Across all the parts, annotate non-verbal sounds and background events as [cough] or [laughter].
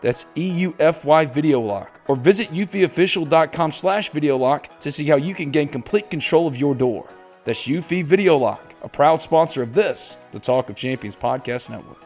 That's EUFY Video Lock. Or visit eufyofficial.com slash video lock to see how you can gain complete control of your door. That's Eufy Video Lock, a proud sponsor of this, the Talk of Champions Podcast Network.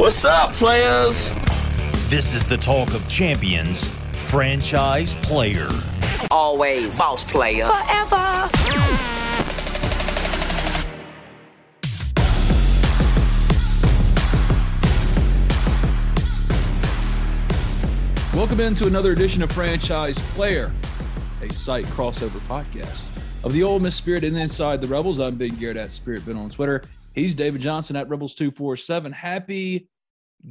What's up, players? This is the Talk of Champions franchise player. Always boss player. Forever. Welcome into another edition of Franchise Player, a site crossover podcast of the Ole Miss Spirit and Inside the Rebels. I'm Ben Garrett at Spirit Ben on Twitter. He's David Johnson at Rebels247. Happy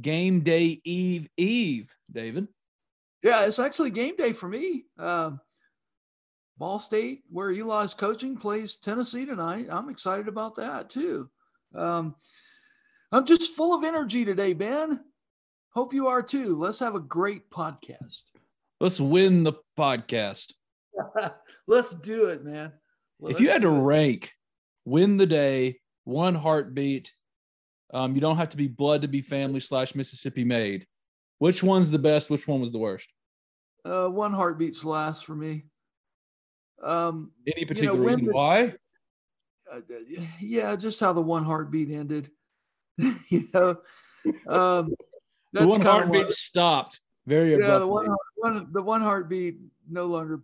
game day eve eve, David. Yeah, it's actually game day for me. Uh, Ball State, where Eli's coaching, plays Tennessee tonight. I'm excited about that too. Um, I'm just full of energy today, Ben. Hope you are too. Let's have a great podcast. Let's win the podcast. [laughs] Let's do it, man. If you had to rank win the day, one heartbeat, um, you don't have to be blood to be family slash Mississippi made. Which one's the best? Which one was the worst? uh, one heartbeats last for me. Um, Any you know, particular reason the- why? uh, yeah, just how the one heartbeat ended. [laughs] you know, um, [laughs] The one heartbeat what- stopped very yeah, abruptly. the one, one the one heartbeat no longer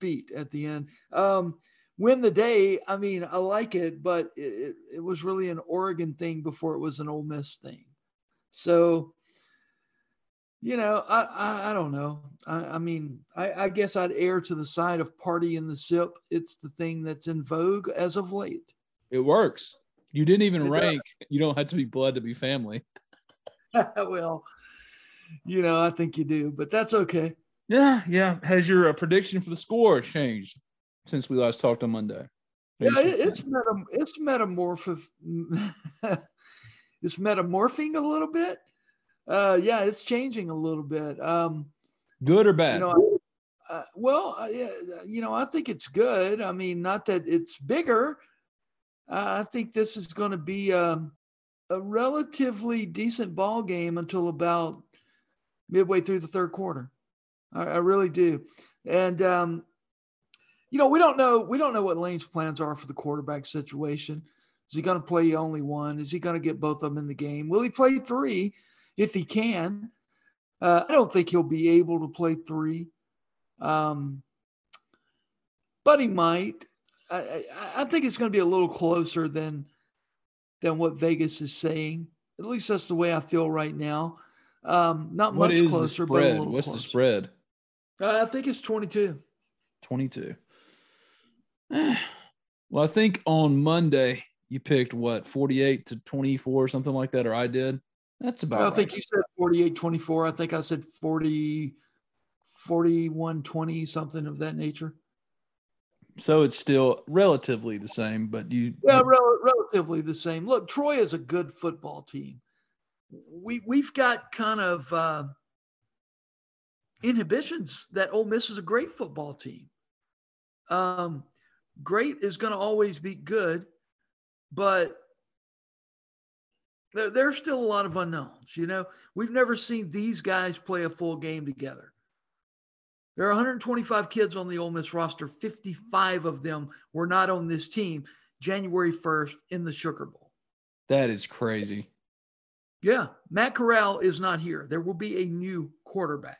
beat at the end. Um, win the day. I mean, I like it, but it, it, was really an Oregon thing before it was an Ole Miss thing. So, you know, I I, I don't know. I, I mean, I, I guess I'd err to the side of party in the sip. It's the thing that's in vogue as of late. It works. You didn't even It does. rank. You don't have to be blood to be family. [laughs] [laughs] well, you know, I think you do, but that's okay. Yeah, yeah. Has your uh, prediction for the score changed since we last talked on Monday? Yeah, it, it's metam- it's metamorph [laughs] it's metamorphing a little bit. Uh, yeah, it's changing a little bit. Um, good or bad. you know, I, uh, well, uh, you know, I think it's good. I mean, not that it's bigger. Uh, I think this is going to be um, a relatively decent ball game until about midway through the third quarter. I, I really do. And um, you know, we don't know we don't know what Lane's plans are for the quarterback situation. Is he going to play only one? Is he going to get both of them in the game? Will he play three if he can? Uh, I don't think he'll be able to play three, um, but he might. I, I, I think it's going to be a little closer than than what Vegas is saying. At least that's the way I feel right now. Um, not what much closer, but a little What's closer. the spread? Uh, I think it's 22. 22. [sighs] Well, I think on Monday you picked what 48 to 24 or something like that, or I did. That's about. I right. think you said 48 24. I think I said 40, 41 20, something of that nature. so. It's still relatively the same, but you. Yeah, rel- relatively the same. Look, Troy is a good football team. We we've got kind of uh, inhibitions that Ole Miss is a great football team. Um, great is going to always be good, but there, there's still a lot of unknowns. You know, we've never seen these guys play a full game together. There are 125 kids on the Ole Miss roster. 55 of them were not on this team January 1st in the Sugar Bowl. That is crazy. Yeah, Matt Corral is not here. There will be a new quarterback.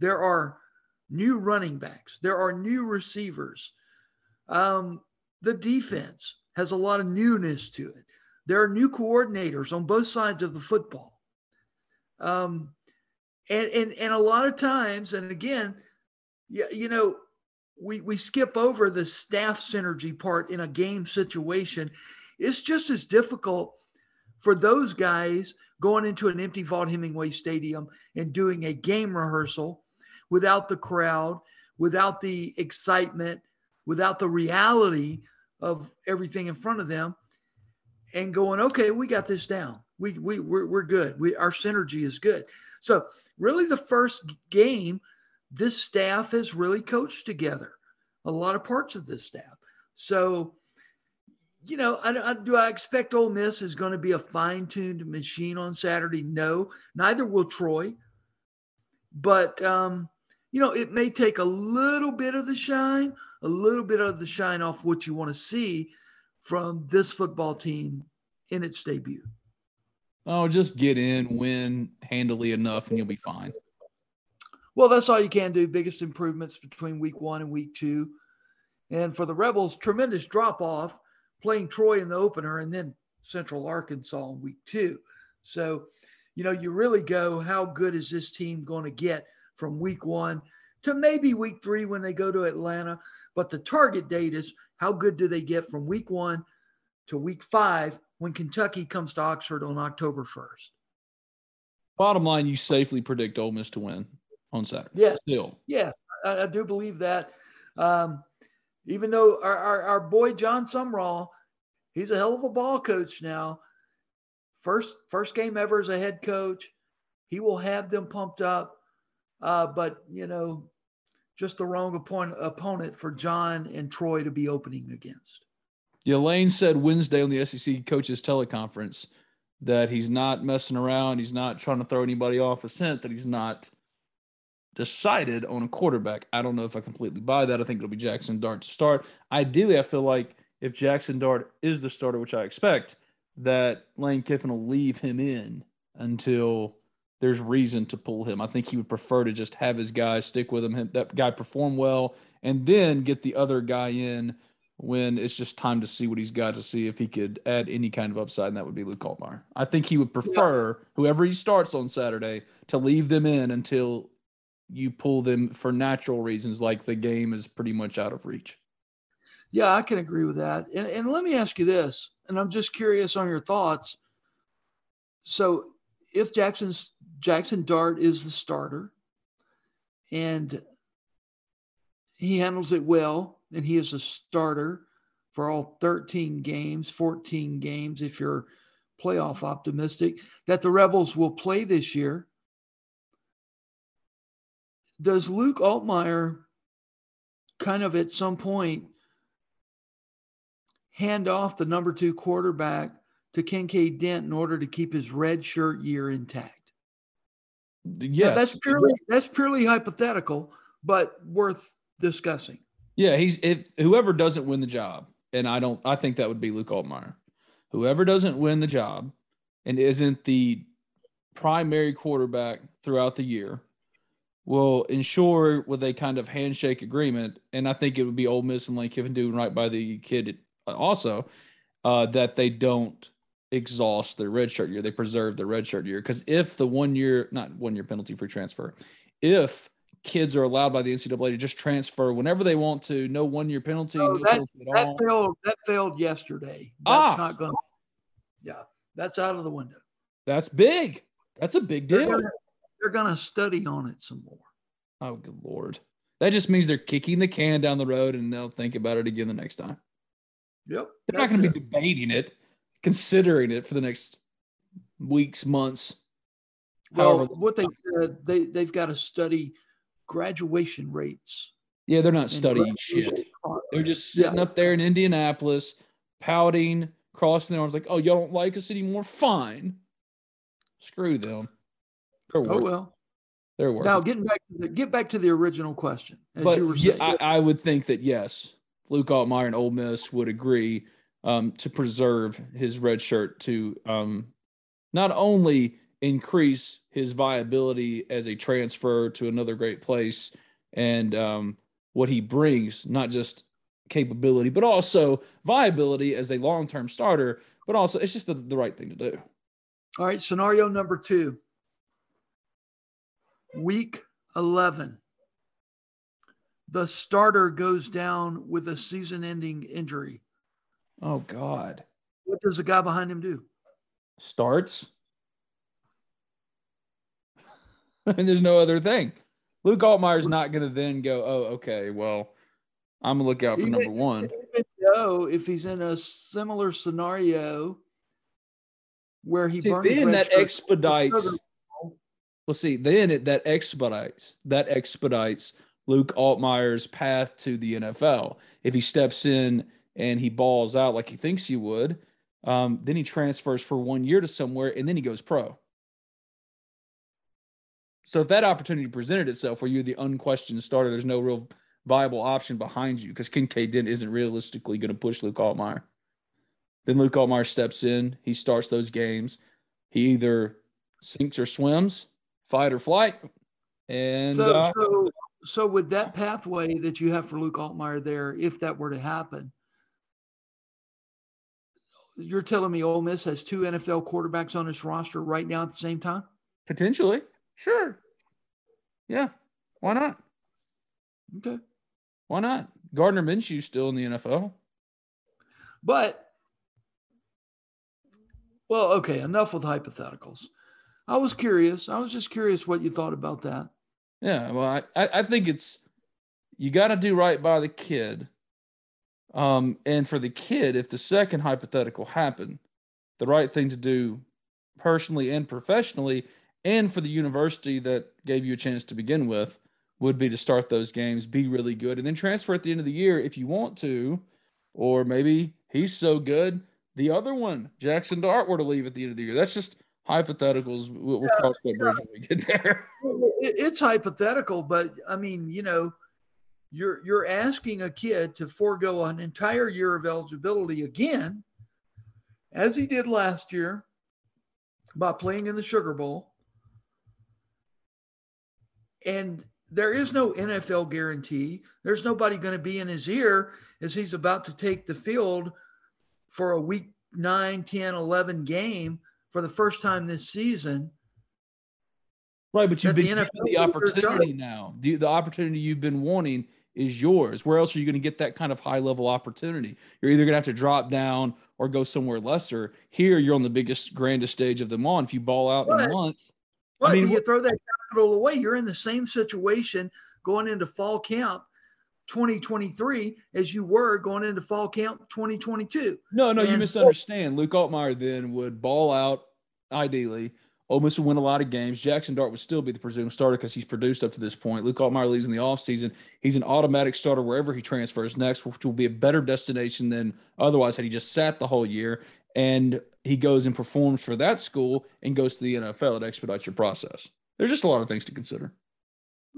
There are new running backs. There are new receivers. Um, the defense has a lot of newness to it. There are new coordinators on both sides of the football. Um, and, and, and a lot of times, and again, you, you know, we, we skip over the staff synergy part in a game situation. It's just as difficult for those guys going into an empty Vaught-Hemingway Stadium and doing a game rehearsal without the crowd, without the excitement, without the reality of everything in front of them, and going, okay, we got this down. We we we're, we're good. We our synergy is good. So really, the first game, this staff has really coached together. A lot of parts of this staff. So you know, I, I, do I expect Ole Miss is going to be a fine-tuned machine on Saturday? No, neither will Troy. But um, you know, it may take a little bit of the shine, a little bit of the shine off what you want to see from this football team in its debut. Oh, just get in, win handily enough, and you'll be fine. Well, that's all you can do. Biggest improvements between week one and week two. And for the Rebels, tremendous drop off playing Troy in the opener and then Central Arkansas in week two. So, you know, you really go, how good is this team going to get from week one to maybe week three when they go to Atlanta? But the target date is how good do they get from week one to week five when Kentucky comes to Oxford on October 1st? Bottom line, you safely predict Ole Miss to win on Saturday. Yeah. Still. Yeah, I, I do believe that. Um, even though our, our, our boy Jon Sumrall, he's a hell of a ball coach now. First first game ever as a head coach. He will have them pumped up. Uh, but you know, just the wrong opponent, opponent for John and Troy to be opening against. Yeah, Lane said Wednesday on the SEC coaches teleconference that he's not messing around. He's not trying to throw anybody off a scent. That he's not decided on a quarterback. I don't know if I completely buy that. I think it'll be Jackson Dart to start. Ideally, I feel like if Jackson Dart is the starter, which I expect, that Lane Kiffin will leave him in until there's reason to pull him. I think he would prefer to just have his guy stick with him, that guy perform well, and then get the other guy in when it's just time to see what he's got to see if he could add any kind of upside, and that would be Luke Altmyer. I think he would prefer whoever he starts on Saturday to leave them in until you pull them for natural reasons, like the game is pretty much out of reach. Yeah, I can agree with that. And, and let me ask you this, and I'm just curious on your thoughts. So, if Jackson's Jackson Dart is the starter, and he handles it well, and he is a starter for all 13 games, 14 games, if you're playoff optimistic, that the Rebels will play this year does Luke Altmyer kind of at some point hand off the number two quarterback to Kinkead Dent in order to keep his red shirt year intact? Yeah, that's purely that's purely hypothetical, but worth discussing. Yeah, he's if whoever doesn't win the job, and I don't I think that would be Luke Altmyer. Whoever doesn't win the job and isn't the primary quarterback throughout the year will ensure with a kind of handshake agreement, and I think it would be Ole Miss and Lane Kiffin doing right by the kid also, uh, that they don't exhaust their redshirt year. They preserve their redshirt year because if the one year, not one year penalty for transfer, if kids are allowed by the NCAA to just transfer whenever they want to, no one year penalty. Oh, no that, penalty that failed. That failed yesterday. That's Ah. not going. Yeah, that's out of the window. That's big. That's a big They're deal. gonna, they're gonna study on it some more. Oh, good lord. That just means they're kicking the can down the road and they'll think about it again the next time. Yep. They're not going to be debating it, considering it for the next weeks, months. Well, what they said, they they've got to study graduation rates Yeah, they're not studying shit. They're just sitting yeah. up there in Indianapolis, pouting, crossing their arms like, "Oh, y'all don't like us anymore? Fine. Screw them. They're oh well. They're worth now getting back to the get back to the original question. but yeah, I, I, would think that yes, Luke Altmyer and Ole Miss would agree um, to preserve his red shirt to um, not only increase his viability as a transfer to another great place and um, what he brings, not just capability, but also viability as a long term starter, but also it's just the, the right thing to do. All right, scenario number two. Week 11. The starter goes down with a season ending injury. Oh, God. What does the guy behind him do? Starts. [laughs] Mean, there's no other thing. Luke Altmyer's not going to then go, oh, okay, well, I'm going to look out for even, number one. Even though if he's in a similar scenario where he see, then that expedites. Well, see, then it, that expedites that expedites Luke Altmyer's path to the NFL. If he steps in and he balls out like he thinks he would, um, then he transfers for one year to somewhere and then he goes pro. So if that opportunity presented itself where you're the unquestioned starter, there's no real viable option behind you because Kinkead Dent isn't realistically going to push Luke Altmyer. Then Luke Altmyer steps in, he starts those games. He either sinks or swims, fight or flight. And so, uh, so, so with that pathway that you have for Luke Altmyer there, if that were to happen, you're telling me Ole Miss has two NFL quarterbacks on its roster right now at the same time? Potentially. Sure. Yeah. Why not? Okay. Why not? Gardner Minshew still in the NFL. But well, okay, enough with hypotheticals. I was curious. I was just curious what you thought about that. Yeah, well, I, I think it's you got to do right by the kid. Um, and for the kid, if the second hypothetical happened, the right thing to do personally and professionally and for the university that gave you a chance to begin with would be to start those games, be really good, and then transfer at the end of the year if you want to, or maybe he's so good. The other one, Jackson Dart, were to leave at the end of the year. That's just hypotheticals. We'll, yeah, cross that bridge when we get there. It's hypothetical, but I mean, you know, you're you're asking a kid to forego an entire year of eligibility again, as he did last year, by playing in the Sugar Bowl and there is no NFL guarantee. There's nobody going to be in his ear as he's about to take the field for a week 9, 10, 11 game for the first time this season. Right, but you've been given the opportunity now. The, the opportunity you've been wanting is yours. Where else are you going to get that kind of high level opportunity? You're either going to have to drop down or go somewhere lesser. Here, you're on the biggest, grandest stage of them all. If you ball out in a month, but I mean, you throw that capital away, you're in the same situation going into fall camp 2023 as you were going into fall camp 2022. No, no, and, you misunderstand. Luke Altmyer then would ball out ideally. Ole Miss would win a lot of games. Jackson Dart would still be the presumed starter because he's produced up to this point. Luke Altmyer leaves in the offseason. He's an automatic starter wherever he transfers next, which will be a better destination than otherwise had he just sat the whole year. And he goes and performs for that school and goes to the NFL. It expedites your process. There's just a lot of things to consider.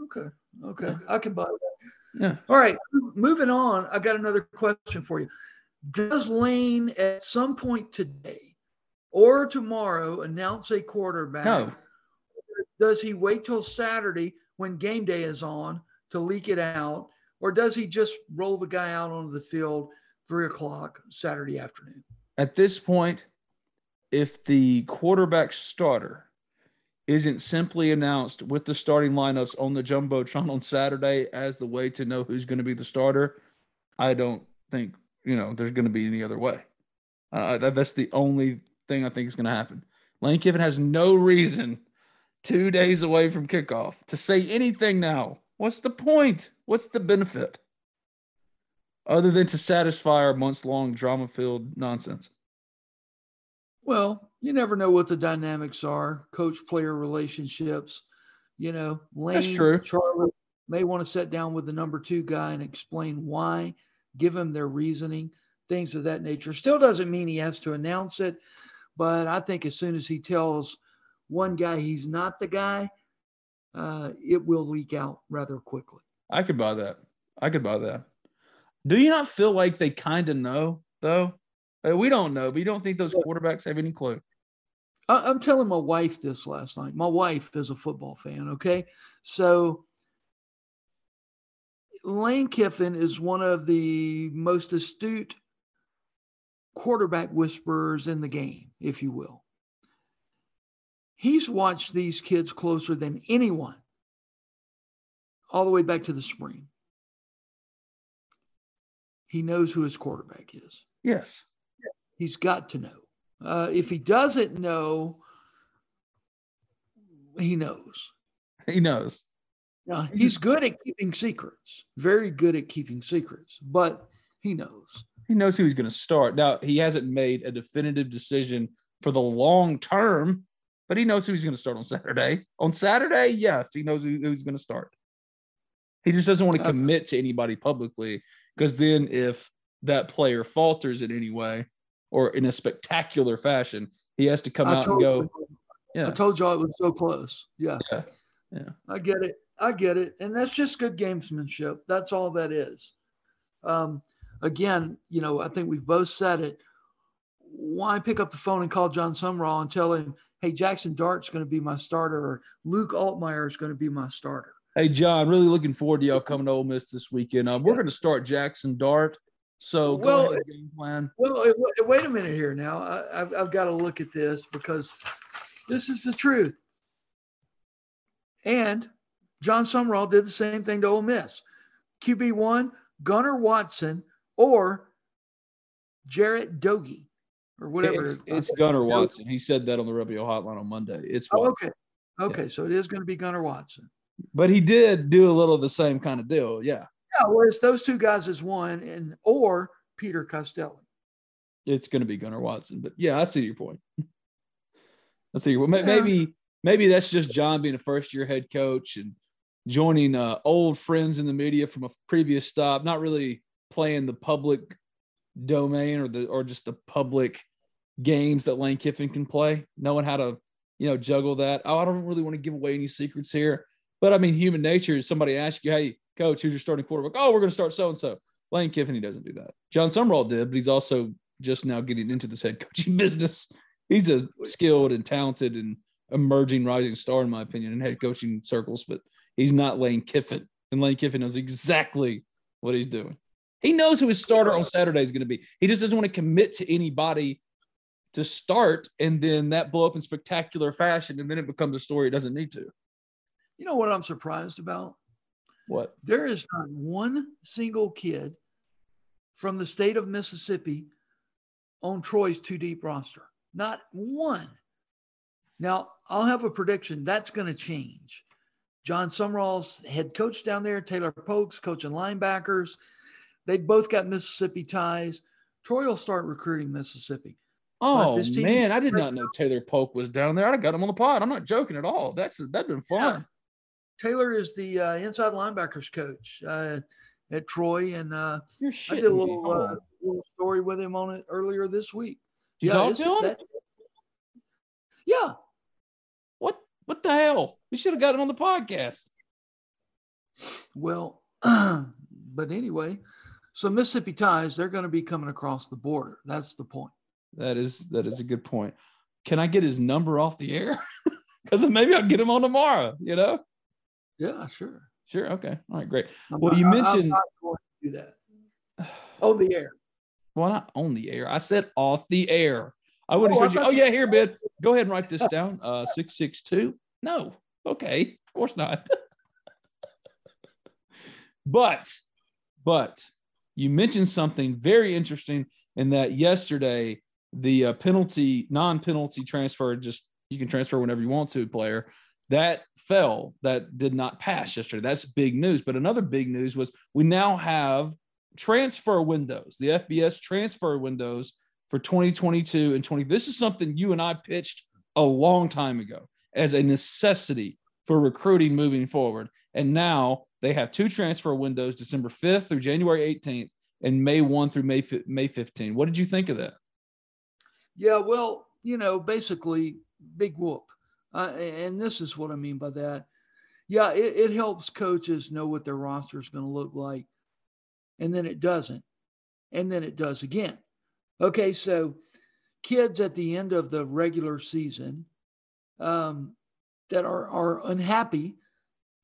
Okay. Okay. I can buy that. Yeah. All right. Moving on. I got another question for you. Does Lane at some point today or tomorrow announce a quarterback? No. Does he wait till Saturday when game day is on to leak it out? Or does he just roll the guy out onto the field three o'clock Saturday afternoon? At this point, if the quarterback starter isn't simply announced with the starting lineups on the jumbotron on Saturday as the way to know who's going to be the starter, I don't think you know there's going to be any other way. Uh, that, that's the only thing I think is going to happen. Lane Kiffin has no reason two days away from kickoff to say anything now. What's the point? What's the benefit? Other than to satisfy our months long drama filled nonsense. Well, you never know what the dynamics are, coach player relationships. You know, Lane, That's true. Charlie may want to sit down with the number two guy and explain why, give him their reasoning, things of that nature. Still doesn't mean he has to announce it, but I think as soon as he tells one guy he's not the guy, uh, it will leak out rather quickly. I could buy that. I could buy that. Do you not feel like they kind of know though? Uh, we don't know, but you don't think those quarterbacks have any clue? I, am telling my wife this last night. My wife is a football fan. Okay, so Lane Kiffin is one of the most astute quarterback whisperers in the game, if you will. He's watched these kids closer than anyone all the way back to the spring. He knows who his quarterback is. Yes. He's got to know. Uh, if he doesn't know, he knows. He knows. Now, he's good at keeping secrets, very good at keeping secrets, but he knows. He knows who he's going to start. Now, he hasn't made a definitive decision for the long term, but he knows who he's going to start on Saturday. On Saturday, yes, he knows who, who's going to start. He just doesn't want to commit to anybody publicly because then if that player falters in any way or in a spectacular fashion, he has to come I out and go. You, yeah. I told y'all it was so close. Yeah. Yeah. Yeah. I get it. I get it. And that's just good gamesmanship. That's all that is. Um, again, you know, I think we've both said it. Why pick up the phone and call Jon Sumrall and tell him, hey, Jackson Dart's going to be my starter or Luke Altmyer is going to be my starter? Hey, John, really looking forward to y'all coming to Ole Miss this weekend. Um, we're going to start Jackson Dart. So, well, ahead, game plan. Well, wait a minute here now. I, I've, I've got to look at this because this is the truth. And Jon Sumrall did the same thing to Ole Miss. QB1, Gunnar Watson or Jarrett Doege or whatever. It's, it's Gunnar Watson. He said that on the Rebel Hotline on Monday. It's oh, okay. Okay, yeah. so it is going to be Gunnar Watson. But he did do a little of the same kind of deal. Yeah. Yeah, well, it's those two guys as one and or Peter Costello. It's going to be Gunnar Watson, but yeah, I see your point. [laughs] I see. Well, maybe maybe that's just John being a first year head coach and joining uh, old friends in the media from a previous stop, not really playing the public domain or the or just the public games that Lane Kiffin can play, knowing how to you know juggle that. Oh, I don't really want to give away any secrets here, but I mean, human nature is somebody asks you, "Hey, coach, who's your starting quarterback?" Oh, we're going to start so and so. Lane Kiffin, he doesn't do that. Jon Sumrall did, but he's also just now getting into this head coaching [laughs] business. He's a skilled and talented and emerging rising star, in my opinion, in head coaching circles. But He's not Lane Kiffin, and Lane Kiffin knows exactly what he's doing. He knows who his starter on Saturday is going to be. He just doesn't want to commit to anybody to start, and then that blow up in spectacular fashion, and then it becomes a story it doesn't need to. You know what I'm surprised about? What? There is not one single kid from the state of Mississippi on Troy's two deep roster. Not one. Now, I'll have a prediction that's going to change. Jon Sumrall's head coach down there, Taylor Polk's coaching linebackers. They both got Mississippi ties. Troy will start recruiting Mississippi. Oh man, I did not know Taylor Polk was down there. I got him on the pod. I'm not joking at all. That's that'd been fun. Yeah. Taylor is the uh, inside linebackers coach uh, at Troy, and uh, I did a little, uh, little, story with him on it earlier this week. You yeah, talked to him? That, yeah. What? What the hell? We should have got him on the podcast. Well, [clears throat] but anyway, so Mississippi ties, they're going to be coming across the border. That's the point. That is that is a good point. Can I get his number off the air? [laughs] Because maybe I'll get him on tomorrow. You know? Yeah, sure. Sure. Okay. All right. Great. I'm well, not, you mentioned I'm not going to do that on the air. Well, not on the air. I said off the air. I wouldn't oh, expect you. Oh yeah, here, Ben. Go ahead and write this down. Uh, six six two. No, Okay, of course not. [laughs] but, but you mentioned something very interesting in that yesterday the uh, penalty, non-penalty transfer, just you can transfer whenever you want to, player that fell, that did not pass yesterday. That's big news. But another big news was we now have transfer windows, the FBS transfer windows for 2022 and 20. This is something you and I pitched a long time ago as a necessity for recruiting moving forward. And now they have two transfer windows, December 5th through January 18th, and May 1 through May May 15. What did you think of that? Yeah, well, you know, basically, big whoop. Uh, and this is what I mean by that. Yeah, it, it helps coaches know what their roster is going to look like. And then it doesn't. And then it does again. Okay, so kids at the end of the regular season um, that are, are unhappy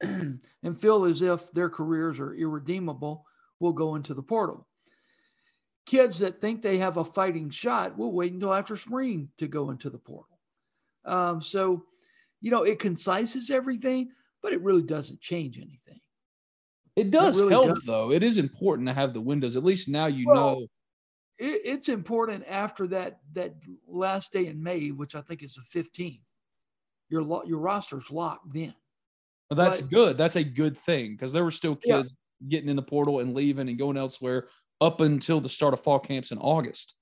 [clears throat] and feel as if their careers are irredeemable will go into the portal. Kids that think they have a fighting shot will wait until after spring to go into the portal. Um, so, you know, it concises everything, but it really doesn't change anything. It does it really help, does. though. It is important to have the windows. At least now you well, know. It, it's important after that that last day in May, which I think is the 15th. Your your roster's locked then. That's but, good. That's a good thing because there were still kids yeah. getting in the portal and leaving and going elsewhere up until the start of fall camps in August.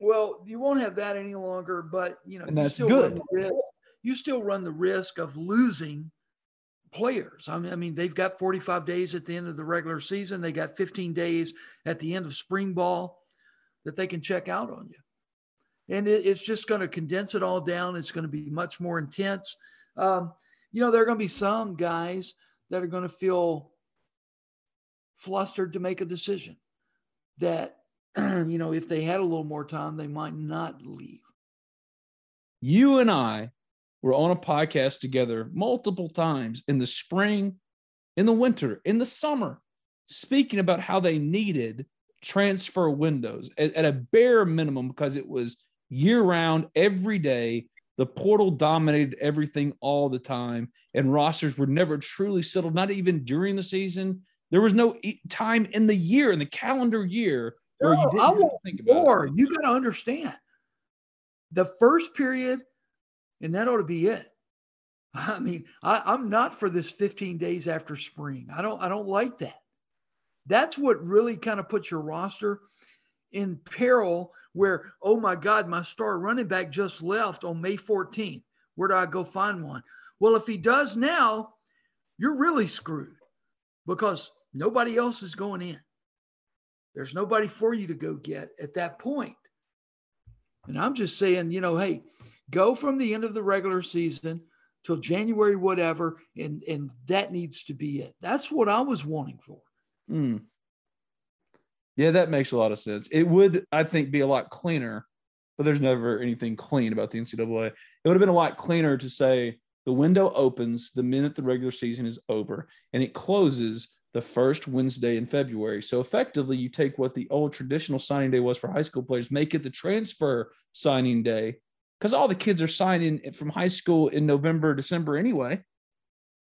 Well, you won't have that any longer, but you know, and that's you still good. Risk, you still run the risk of losing players. I mean, I mean, they've got 45 days at the end of the regular season. They got 15 days at the end of spring ball that they can check out on you. And it, it's just going to condense it all down. It's going to be much more intense. Um, you know, there are going to be some guys that are going to feel flustered to make a decision that, [clears throat] you know, if they had a little more time, they might not leave. You and I were on a podcast together multiple times in the spring, in the winter, in the summer, speaking about how they needed transfer windows at, at a bare minimum because it was year round, every day. The portal dominated everything all the time, and rosters were never truly settled, not even during the season. There was no time in the year, in the calendar year, where no, you didn't I want think about more. It. You got to understand the first period and that ought to be it. [laughs] I mean, I, am not for this 15 days after spring. I don't I don't like that. That's what really kind of puts your roster in peril where, oh my God, my star running back just left on May 14th. Where do I go find one? Well, if he does now, you're really screwed because nobody else is going in. There's nobody for you to go get at that point. And I'm just saying, you know, hey, go from the end of the regular season till January, whatever, and and that needs to be it. That's what I was wanting for. Mm. Yeah, that makes a lot of sense. It would, I think, be a lot cleaner, but there's never anything clean about the NCAA. It would have been a lot cleaner to say the window opens the minute the regular season is over, and it closes the first Wednesday in February. So effectively, you take what the old traditional signing day was for high school players, make it the transfer signing day, because all the kids are signing from high school in November, December anyway.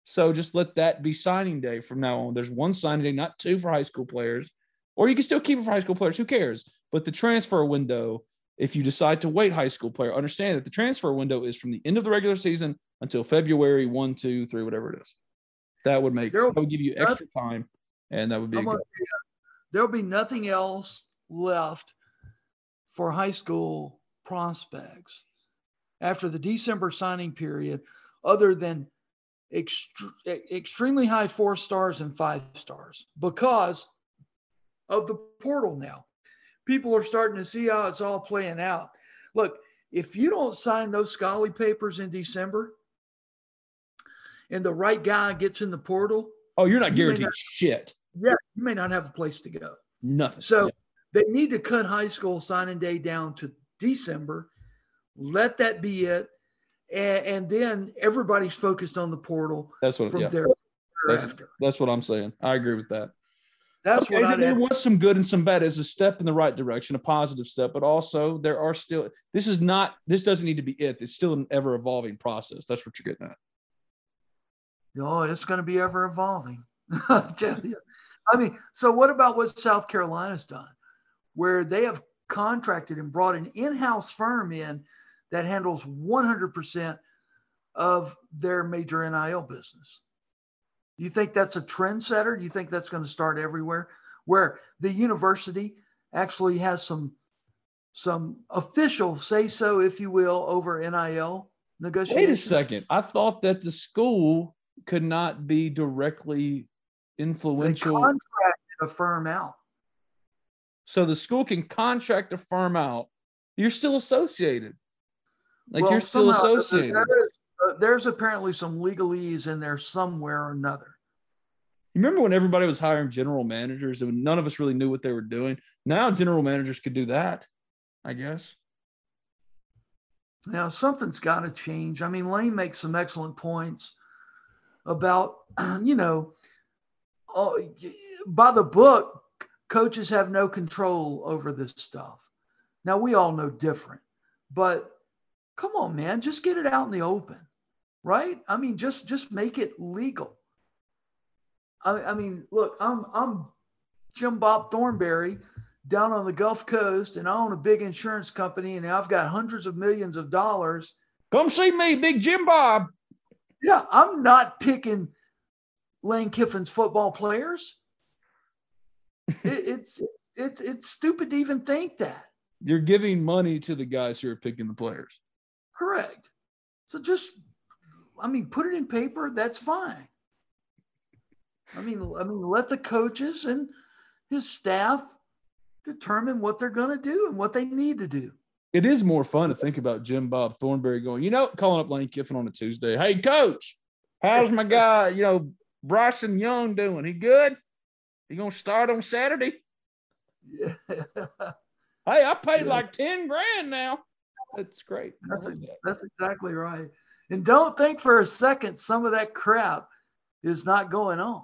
So just let that be signing day from now on. There's one signing day, not two for high school players, or you can still keep it for high school players. Who cares? But the transfer window, if you decide to wait high school player, understand that the transfer window is from the end of the regular season until February one, two, three, whatever it is. That would make that would give you extra time, and that would be. There'll be nothing else left for high school prospects after the December signing period, other than ext- extremely high four stars and five stars, because of the portal now. People are starting to see how it's all playing out. Look, if you don't sign those Scully papers in December and the right guy gets in the portal, oh, you're not guaranteed not, shit. Yeah, you may not have a place to go. Nothing. So yeah. they need to cut high school signing day down to December let that be it. And, and then everybody's focused on the portal. That's what from yeah. there that's, that's, what I'm saying. I agree with that. That's okay, what I there was some good and some bad as a step in the right direction, a positive step, but also there are still this is not this doesn't need to be it. It's still an ever evolving process. That's what you're getting at. Oh, it's going to be ever evolving. [laughs] I mean, so what about what South Carolina's done, where they have contracted and brought an in-house firm in that handles 100% of their major NIL business. Do you think that's a trendsetter? Do you think that's going to start everywhere? Where the university actually has some some official say so, if you will, over NIL negotiations? Wait a second. I thought that the school could not be directly influential. They contracted a firm out. So the school can contract a firm out. You're still associated. Like Well, you're still somehow uh, associated. there is- there's apparently some legalese in there somewhere or another. You remember when everybody was hiring general managers and none of us really knew what they were doing? Now general managers could do that, I guess. Now something's got to change. I mean, Lane makes some excellent points about, [clears throat] you know, oh, by the book, coaches have no control over this stuff. Now we all know different, but come on, man, just get it out in the open, right? I mean, just just make it legal. I, I mean, look, I'm I'm Jim Bob Thornberry down on the Gulf Coast, and I own a big insurance company, and I've got hundreds of millions of dollars. Come see me, Big Jim Bob. Yeah, I'm not picking Lane Kiffin's football players. [laughs] it, it's it's it's stupid to even think that. You're giving money to the guys who are picking the players. Correct. So just, I mean, put it in paper. That's fine. I mean, I mean, let the coaches and his staff determine what they're going to do and what they need to do. It is more fun to think about Jim Bob Thornberry going, you know, calling up Lane Kiffin on a Tuesday. Hey, coach, how's my guy, you know, Bryson Young doing? He good? He gonna start on Saturday? Yeah. [laughs] Hey, I paid Yeah. like 10 grand now. That's great. That's, that. that's exactly right. And don't think for a second some of that crap is not going on.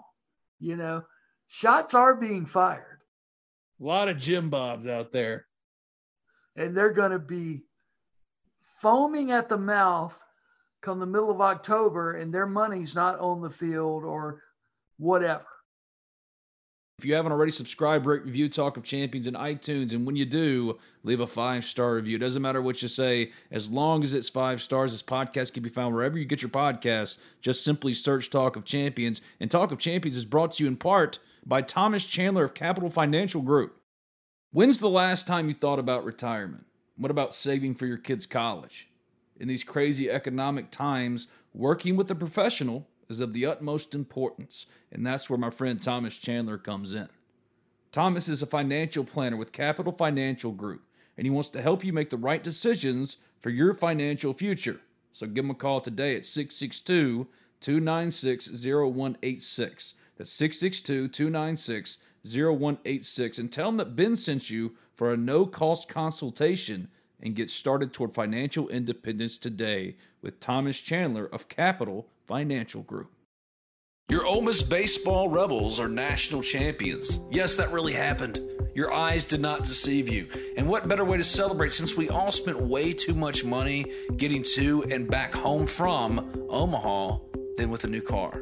You know, shots are being fired A lot of Jim Bobs out there. and they're going to be foaming at the mouth come the middle of October and their money's not on the field or whatever. If you haven't already, subscribe, rate, review Talk of Champions in iTunes. And when you do, leave a five star review. It doesn't matter what you say, as long as it's five stars. This podcast can be found wherever you get your podcasts. Just simply search Talk of Champions. And Talk of Champions is brought to you in part by Thomas Chandler of Capital Financial Group. When's the last time you thought about retirement? What about saving for your kids' college? In these crazy economic times, working with a professional is of the utmost importance, and that's where my friend Thomas Chandler comes in. Thomas is a financial planner with Capital Financial Group, and he wants to help you make the right decisions for your financial future. So give him a call today at 662 296 0186. That's 662 296 0186. And tell him that Ben sent you for a no cost consultation and get started toward financial independence today with Thomas Chandler of Capital Financial Group. Your Ole Miss baseball Rebels are national champions. Yes, that really happened. Your eyes did not deceive you. And what better way to celebrate since we all spent way too much money getting to and back home from Omaha than with a new car?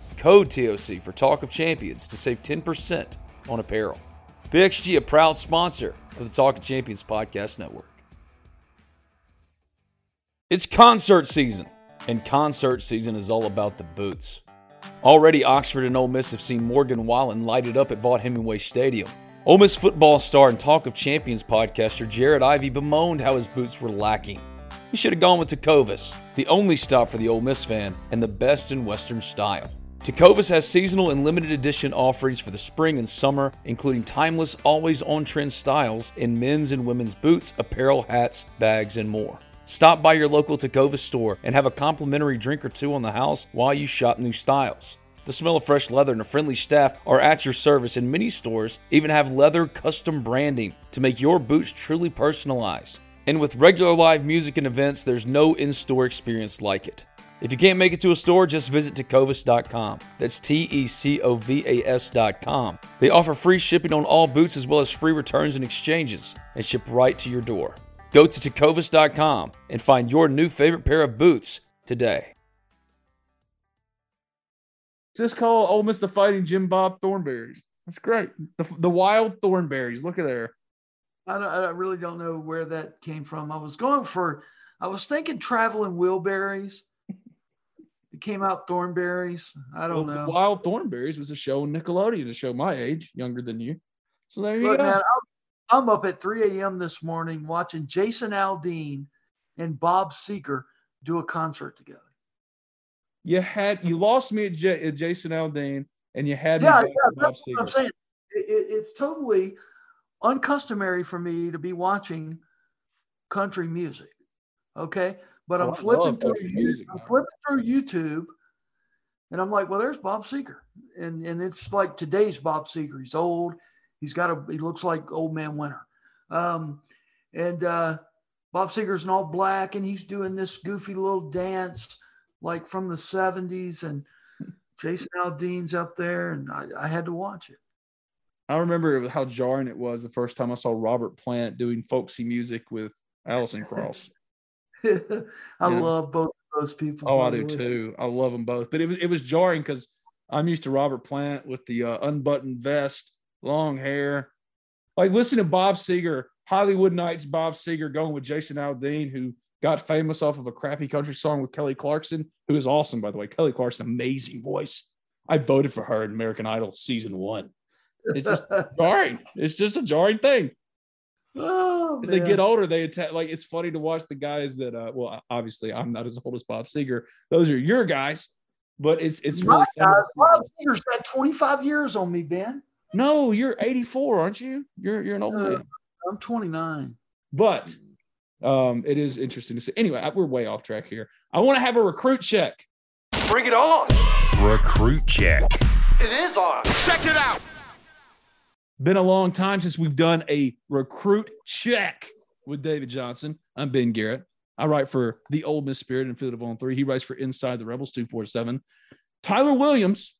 code TOC for Talk of Champions to save 10% on apparel. PXG, a proud sponsor of the Talk of Champions podcast network. It's concert season, and concert season is all about the boots. Already, Oxford and Ole Miss have seen Morgan Wallen lighted up at Vaught Hemingway Stadium. Ole Miss football star and Talk of Champions podcaster Jared Ivey bemoaned how his boots were lacking. He should have gone with Tecovas, the only stop for the Ole Miss fan and the best in Western style. Tecovas has seasonal and limited edition offerings for the spring and summer, including timeless, always on trend styles in men's and women's boots, apparel, hats, bags, and more. Stop by your local Tecovas store and have a complimentary drink or two on the house while you shop new styles. The smell of fresh leather and a friendly staff are at your service, and many stores even have leather custom branding to make your boots truly personalized. And with regular live music and events, there's no in store experience like it. If you can't make it to a store, just visit tecovas.com. That's T E C O V A S.com. They offer free shipping on all boots as well as free returns and exchanges and ship right to your door. Go to tecovas.com and find your new favorite pair of boots today. Just call Ole Miss the Fighting Jim Bob Thornberries. That's great. The, the Wild Thornberrys. Look at there. I, don't, I really don't know where that came from. I was going for, I was thinking traveling Wilburys. Came out Thornberrys. I don't Well, know. Wild Thornberrys was a show on Nickelodeon, a show my age, younger than you. So there you Look, go. man, I'm, I'm up at 3 a.m. this morning watching Jason Aldean and Bob Seger do a concert together. You had you lost me at, J, at Jason Aldean, and you had me Yeah, yeah, Bob that's what I'm saying. It, it, it's totally uncustomary for me to be watching country music. Okay, but Oh, I'm flipping through. music, I'm flipping through YouTube, and I'm like, well, there's Bob Seger, and and it's like today's Bob Seger. He's old. He's got a. He looks like old man Winter. Um, and uh, Bob Seger's in all black, and he's doing this goofy little dance like from the 70s, and [laughs] Jason Aldean's up there, and I, I had to watch it. I remember how jarring it was the first time I saw Robert Plant doing folksy music with Alison Krauss. [laughs] I Yeah. love both of those people. Oh, I do way. too. I love them both. But it was it was jarring because I'm used to Robert Plant with the uh, unbuttoned vest, long hair. Like listen to Bob Seger, Hollywood Nights. Bob Seger going with Jason Aldean, who got famous off of a crappy country song with Kelly Clarkson, who is awesome by the way. Kelly Clarkson, amazing voice. I voted for her in American Idol season one. It's just [laughs] jarring. It's just a jarring thing. Oh, As they get older, they attack. Like it's funny to watch the guys that. uh Well, obviously, I'm not as old as Bob Seger. Those are your guys, but it's it's really My fun. to Bob Seger's got 25 years on me, Ben. No, you're 84, aren't you? You're you're an old Uh, man. I'm 29. But um, it is interesting to see. Anyway, I, we're way off track here. I want to have a recruit check. Bring it on. Recruit check. It is on. Check it out. Been a long time since we've done a recruit check with David Johnson. I'm Ben Garrett. I write for the Ole Miss Spirit and Field of On Three. He writes for Inside the Rebels 247. Tyler Williams,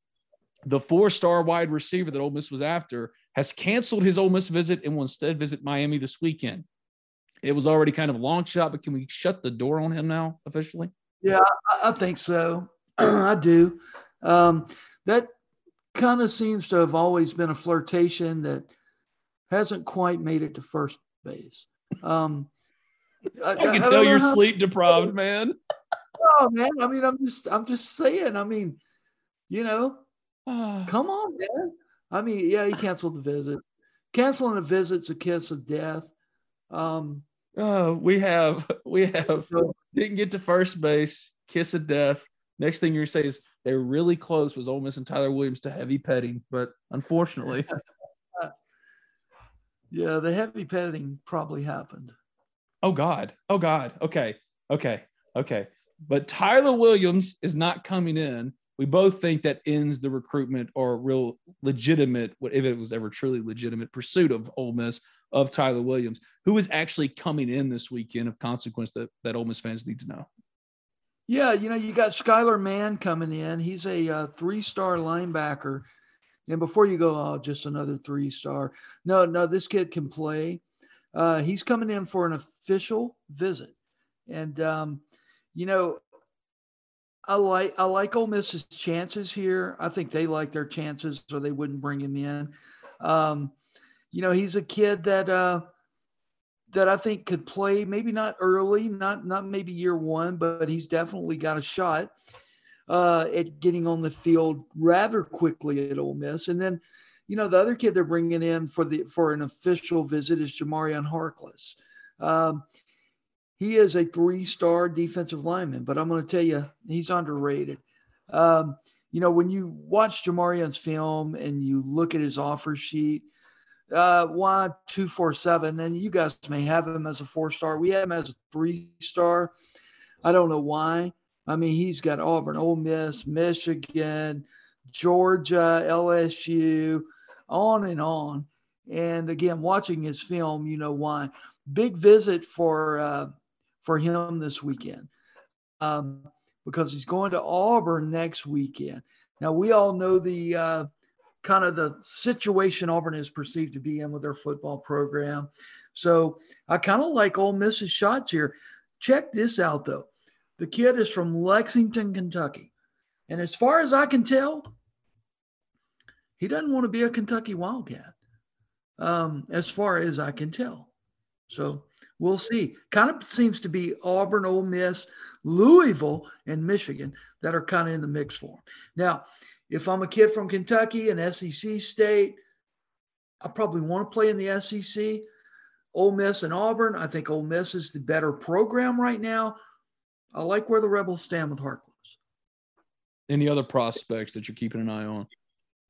the four-star wide receiver that Ole Miss was after, has canceled his Ole Miss visit and will instead visit Miami this weekend. It was already kind of a long shot, but can we shut the door on him now officially? Yeah, I think so. [clears throat] I do. Um, that kind of seems to have always been a flirtation that hasn't quite made it to first base. Um, I, I can I tell you're sleep deprived, man. Oh man, I mean, I'm just, I'm just saying. I mean, you know, [sighs] come on, man. I mean, yeah, he canceled the visit. Canceling a visit's a kiss of death. Um, Uh, we have we [laughs] have So- didn't get to first base, kiss of death. Next thing you're gonna say is They were really close. Was Ole Miss and Tyler Williams to heavy petting, but unfortunately, [laughs] yeah, the heavy petting probably happened. oh God, oh God. Okay, okay, okay. But Tyler Williams is not coming in. We both think that ends the recruitment or real legitimate, if it was ever truly legitimate pursuit of Ole Miss of Tyler Williams, who is actually coming in this weekend of consequence that that Ole Miss fans need to know. Yeah, you know, you got Skylar Mann coming in. He's a uh, three-star linebacker. And before you go, oh, just another three-star. No, no, this kid can play. Uh, he's coming in for an official visit, and um, you know, I like I like Ole Miss's chances here. I think they like their chances, or they wouldn't bring him in. Um, you know, he's a kid that uh, that I think could play. Maybe not early, not not maybe year one, but he's definitely got a shot uh, at getting on the field rather quickly at Ole Miss. And then, you know, the other kid they're bringing in for the for an official visit is Jamarian Harkless. Um, he is a three-star defensive lineman, but I'm going to tell you, he's underrated. Um, you know, when you watch Jamarian's film and you look at his offer sheet, uh, one, two, four, seven, and you guys may have him as a four-star. We have him as a three-star. I don't know why. I mean, he's got Auburn, Ole Miss, Michigan, Georgia, LSU, on and on. And again, watching his film, you know why. Big visit for uh, for him this weekend um, because he's going to Auburn next weekend. Now we all know the uh, kind of the situation Auburn is perceived to be in with their football program. So I kind of like Ole Miss's shots here. Check this out though. The kid is from Lexington, Kentucky. And as far as I can tell, he doesn't want to be a Kentucky Wildcat, um, as far as I can tell. So we'll see. Kind of seems to be Auburn, Ole Miss, Louisville, and Michigan that are kind of in the mix for him. Now, if I'm a kid from Kentucky, an SEC state, I probably want to play in the SEC. Ole Miss and Auburn, I think Ole Miss is the better program right now. I like where the Rebels stand with Harkless. Any other prospects that you're keeping an eye on?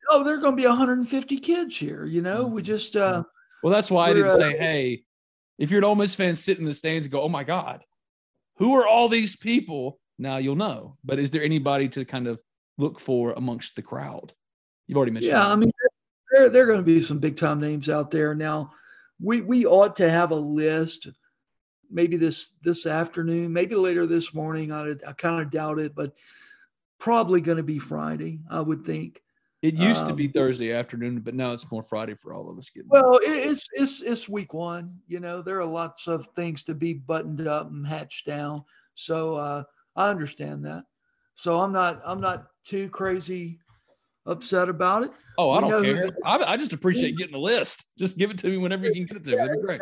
Oh, there are going to be 150 kids here. You know, we just. uh Well, that's why I didn't uh, say, hey, if you're an Ole Miss fan, sit in the stands and go, oh my God, who are all these people? Now you'll know. But is there anybody to kind of look for amongst the crowd? You've already mentioned. Yeah, that. I mean, there there are going to be some big time names out there. Now, we we ought to have a list. Maybe this this afternoon, maybe later this morning. I I kind of doubt it, but probably going to be Friday. I would think. it used to be um, Thursday afternoon, but now it's more Friday for all of us. Getting Well, it, it's it's it's week one. You know, there are lots of things to be buttoned up and hatched down. So uh, I understand that. So I'm not I'm not too crazy upset about it. oh, I we don't care. I, I just appreciate getting the list. Just give it to me whenever you can get it to me. That'd be great.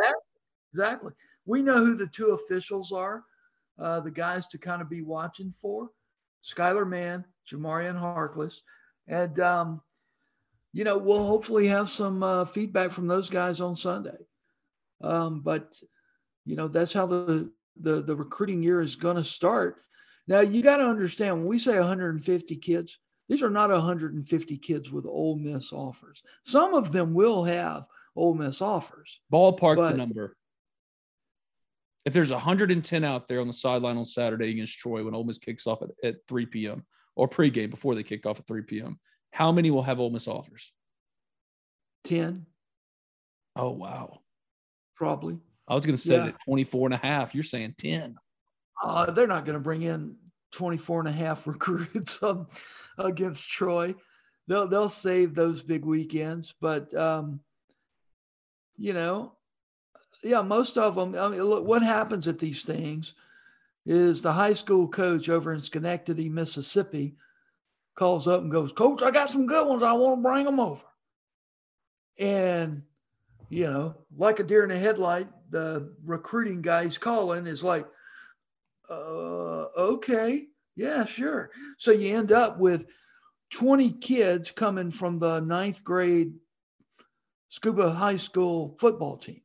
Exactly. We know who the two officials are, uh, the guys to kind of be watching for Skylar Mann, Jamarian Harkless. And, um, you know, we'll hopefully have some uh, feedback from those guys on Sunday. Um, but, you know, that's how the, the, the recruiting year is going to start. Now, you got to understand when we say 150 kids, these are not 150 kids with Ole Miss offers. Some of them will have Ole Miss offers. Ballpark But- the number. If there's 110 out there on the sideline on Saturday against Troy when Ole Miss kicks off at, at 3 p.m. or pregame before they kick off at 3 p.m., how many will have Ole Miss offers? 10, Oh, wow. probably. I was going to say Yeah. it at 24 and a half. You're saying 10. Uh, they're not going to bring in 24 and a half [laughs] recruits um, against Troy. They'll they'll save those big weekends, but um, you know, yeah, most of them. I mean, look, what happens at these things is the high school coach over in Schenectady, Mississippi, calls up and goes, "Coach, I got some good ones. I want to bring them over." And you know, like a deer in a headlight, the recruiting guy he's calling is like, uh, okay, yeah, sure. So you end up with 20 kids coming from the ninth grade Scooba high school football team.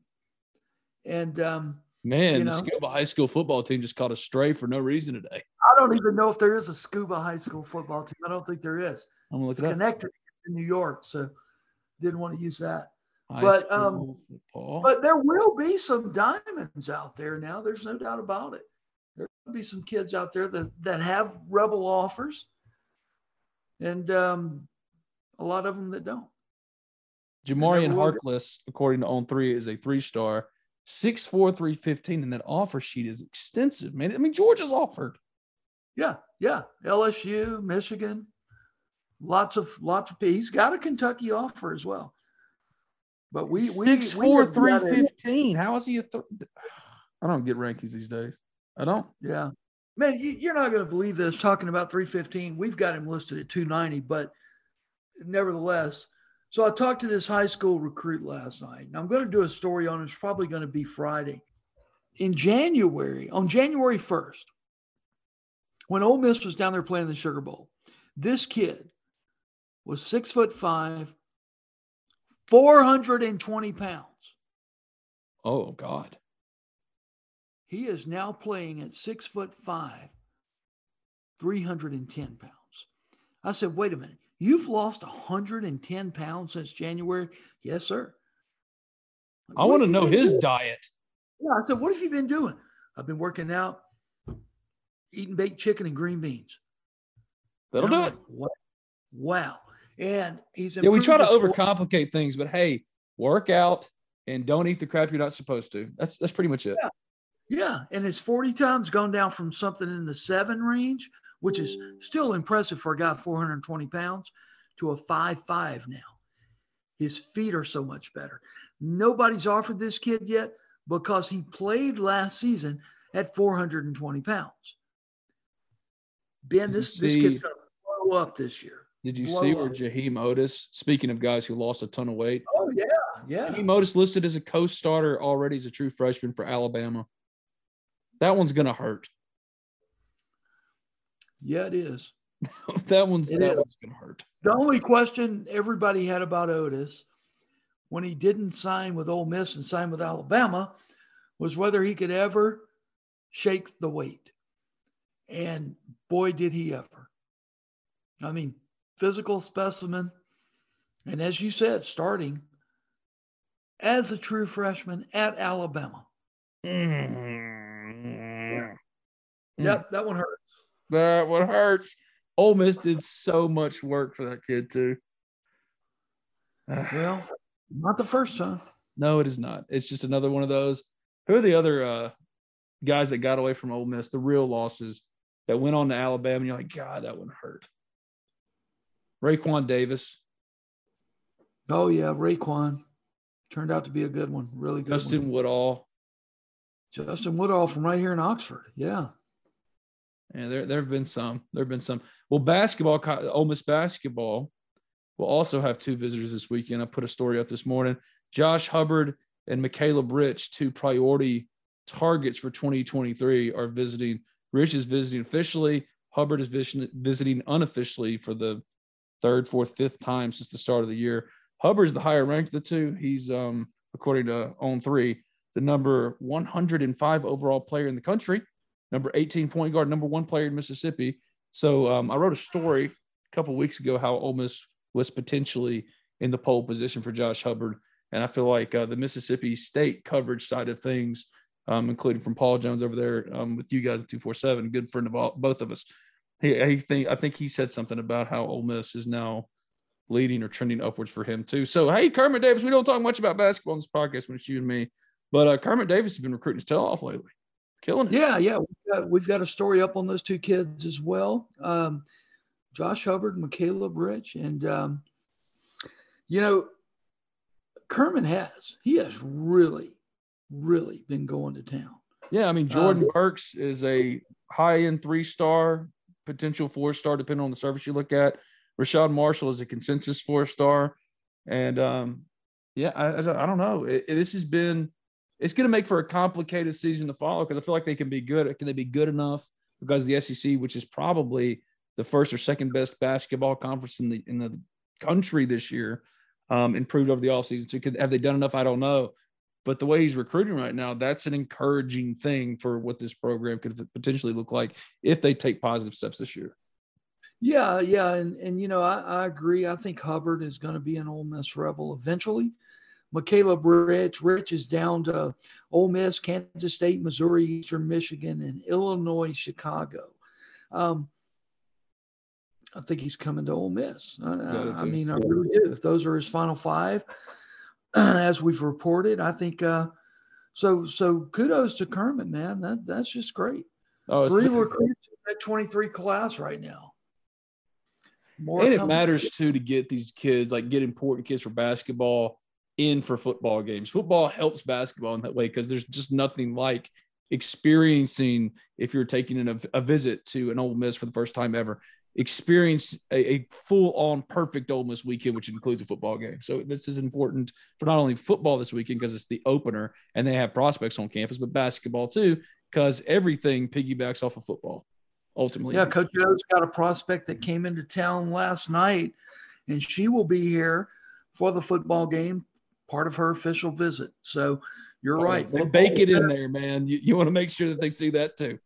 And, um, Man, You the? Scooba High School football team just caught a stray for no reason today. I don't even know if there is a Scooba high school football team. I don't think there is. I'm gonna look It's connected in New York, so didn't want to use that. High but, um, football. But there will be some diamonds out there now. There's no doubt about it. Be some kids out there that, that have rebel offers, and um, a lot of them that don't. Jamarian never will be. Harkless, according to On Three, is a three star, 6'4, 315, and that offer sheet is extensive, man. I mean, Georgia's offered. Yeah, yeah. LSU, Michigan, lots of lots of. He's got a Kentucky offer as well. But we we Six we four have three got a- fifteen. How is he a th- I don't get rankings these days. I don't. Yeah. Man, you, you're not going to believe this talking about 315. We've got him listed at 290, but nevertheless. So I talked to this high school recruit last night, and I'm going to do a story on it. It's probably going to be Friday. In January, on January 1st, when Ole Miss was down there playing the Sugar Bowl, this kid was six foot five, 420 pounds. Oh God. He is now playing at six foot five, 310 pounds. I said, wait a minute. You've lost 110 pounds since January? Yes, sir. I want to know his doing?" diet. Yeah, I said, what have you been doing? I've been working out, eating baked chicken and green beans. That'll do it. like, What? Wow. And he's Yeah, we try to improved his form- overcomplicate things, but hey, work out and don't eat the crap you're not supposed to. That's that's pretty much it. Yeah, and his 40 times gone down from something in the seven range, which is still impressive for a guy 420 pounds, to a five five now. His feet are so much better. Nobody's offered this kid yet because he played last season at 420 pounds. Ben, Did you this this kid's gonna blow up this year. Did you Blow see where up. Jaheim Oatis, speaking of guys who lost a ton of weight, Oh yeah, yeah. Jaheim Oatis listed as a co-starter already as a true freshman for Alabama. That one's gonna hurt. Yeah, it is. [laughs] that one's It that is. one's gonna hurt. The only question everybody had about Oatis when he didn't sign with Ole Miss and sign with Alabama was whether he could ever shake the weight. And boy, did he ever. I mean, physical specimen. And as you said, starting as a true freshman at Alabama. Mm. Yep, that one hurts. That one hurts. Ole Miss did so much work for that kid too. [sighs] Well, not the first time. No, it is not. It's just another one of those. Who are the other uh, guys that got away from Ole Miss? The real losses that went on to Alabama. And you're like, God, that one hurt. Raekwon Davis, Oh, yeah, Raekwon turned out to be a good one. Really good one. Justin Woodall. Justin Woodall from right here in Oxford. Yeah. And there, there have been some. There have been some. Well, basketball, Ole Miss basketball will also have two visitors this weekend. I put a story up this morning. Josh Hubbard and McCaleb Rich, two priority targets for 2023, are visiting. Rich is visiting officially. Hubbard is visiting unofficially for the third, fourth, fifth time since the start of the year. Hubbard is the higher ranked of the two. He's, um, according to On Three, the number 105 overall player in the country number 18 point guard, number one player in Mississippi. So um, I wrote a story a couple weeks ago how Ole Miss was potentially in the pole position for Josh Hubbard, and I feel like uh, the Mississippi State coverage side of things, um, including from Paul Jones over there um, with you guys at two four seven, good friend of all, both of us. He, he think I think he said something about how Ole Miss is now leading or trending upwards for him too. So hey, Kermit Davis, we don't talk much about basketball on this podcast when it's you and me, but uh, Kermit Davis has been recruiting his tail off lately, killing it. Yeah, yeah. We've got, we've got a story up on those two kids as well. Um, Josh Hubbard, McCaleb Rich, and um, you know, Kermit has. He has really, really been going to town. Yeah, I mean Jordan Um, Burks is a high end three star, potential four star, depending on the service you look at. Rashad Marshall is a consensus four star, and um, yeah, I, I, don't know. It, it- this has been it's going to make for a complicated season to follow because I feel like they can be good. Can they be good enough? Because the SEC, which is probably the first or second best basketball conference in the in the country this year, um, improved over the offseason. So could, have they done enough? I don't know. But the way he's recruiting right now, that's an encouraging thing for what this program could potentially look like if they take positive steps this year. Yeah, yeah, and and you know I, I agree. I think Hubbard is going to be an Ole Miss Rebel eventually. McCaleb Rich, Rich is down to Ole Miss, Kansas State, Missouri, Eastern Michigan, and Illinois, Chicago. Um, I think he's coming to Ole Miss. I, I mean, I really do. If those are his final five, [clears throat] as we've reported, I think. Uh, so, so kudos to Kermit, man. That that's just great. Oh, Three recruits at 23 class right now. More and it matters too to get these kids, like get important kids for basketball in for football games. Football helps basketball in that way because there's just nothing like experiencing if you're taking a, a visit to an Ole Miss for the first time ever experience a, a full on perfect Ole Miss weekend, which includes a football game. So this is important for not only football this weekend because it's the opener and they have prospects on campus, but basketball too because everything piggybacks off of football. Ultimately, yeah. Coach Joe's got a prospect that came into town last night, and she will be here for the football game, part of her official visit. So you're oh, right. They bake it in there, man. You, you want to make sure that they see that too.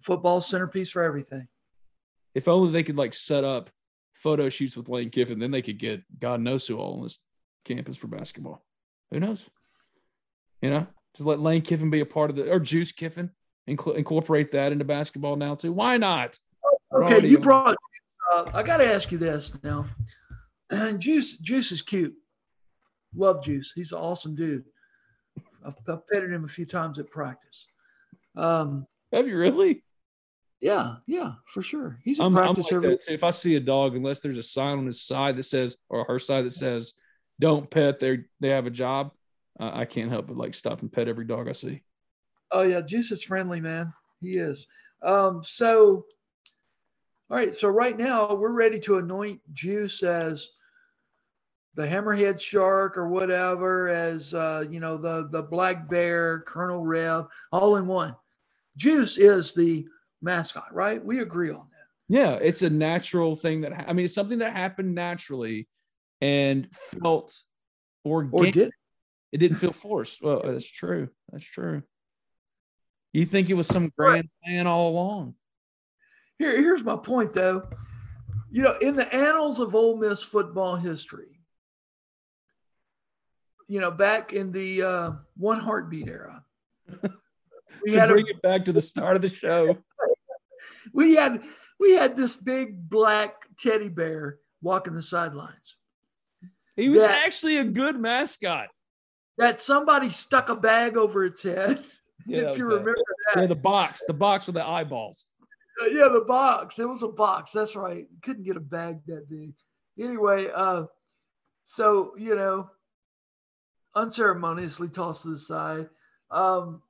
Football centerpiece for everything. If only they could like set up photo shoots with Lane Kiffin, then they could get God knows who all on this campus for basketball. Who knows? You know, just let Lane Kiffin be a part of the or Juice Kiffin Inc- incorporate that into basketball now too. Why not? Okay, you brought. Uh, I got to ask you this now. And [clears throat] Juice, Juice is cute. Love Juice. He's an awesome dude. I've, I've petted him a few times at practice. Um, Have you really? Yeah, yeah, for sure. He's a I'm, practice I'm like If I see a dog, unless there's a sign on his side that says or her side that says "Don't pet," they they have a job. Uh, I can't help but like stop and pet every dog I see. Oh yeah, Juice is friendly, man. He is. Um, so, all right. So right now we're ready to anoint Juice as the hammerhead shark or whatever, as uh, you know, the the black bear, Colonel Reb, all in one. Juice is the mascot, right? We agree on that. Yeah, it's a natural thing that I mean, it's something that happened naturally and felt organic. Or did. It didn't feel forced. Well, that's true. That's true. You think it was some grand plan all along? Here, here's my point, though. You know, in the annals of Ole Miss football history, you know, back in the uh, one heartbeat era, [laughs] we had bring a, it back to the start of the show. [laughs] we had we had this big black teddy bear walking the sidelines. He was that, actually a good mascot. That somebody stuck a bag over its head [laughs] yeah, if you remember that. Yeah, the box, the box with the eyeballs. Uh, yeah, the box. It was a box. That's right. Couldn't get a bag that big. Anyway, uh, so you know, unceremoniously tossed to the side. Um,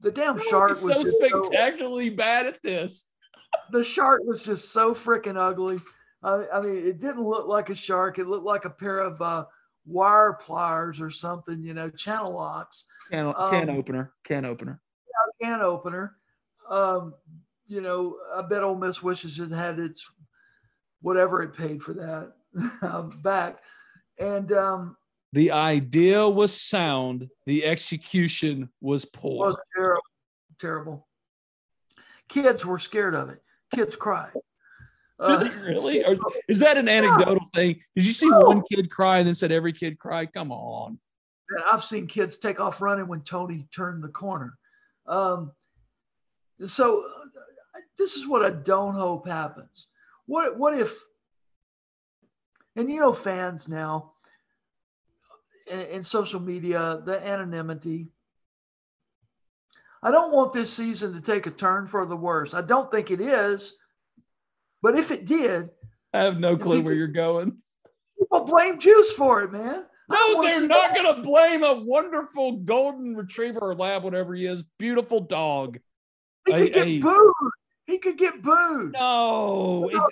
the damn shark was so spectacularly so, bad at this. [laughs] the shark was just so freaking ugly. I, I, mean, it didn't look like a shark. It looked like a pair of uh, wire pliers or something, you know, channel locks. Can, um, can opener. Can opener. Yeah, can opener. Um, you know, I bet Ole Miss wishes it had its whatever it paid for that [laughs] um, back. And um, the idea was sound. The execution was poor. Was terrible. Terrible. Kids were scared of it. Kids cried. [laughs] Uh, really? Or is that an anecdotal yeah. thing? Did you see one kid cry and then said every kid cried? Come on. I've seen kids take off running when Tony turned the corner. Um, so uh, this is what I don't hope happens. What what if? And you know, fans now in, in social media, the anonymity. I don't want this season to take a turn for the worse. I don't think it is, but if it did, I have no clue where you're going. People blame Juice for it, man. No, they're not going to blame a wonderful golden retriever or lab, whatever he is. Beautiful dog. He could a, get a, booed. He could get booed. No, it,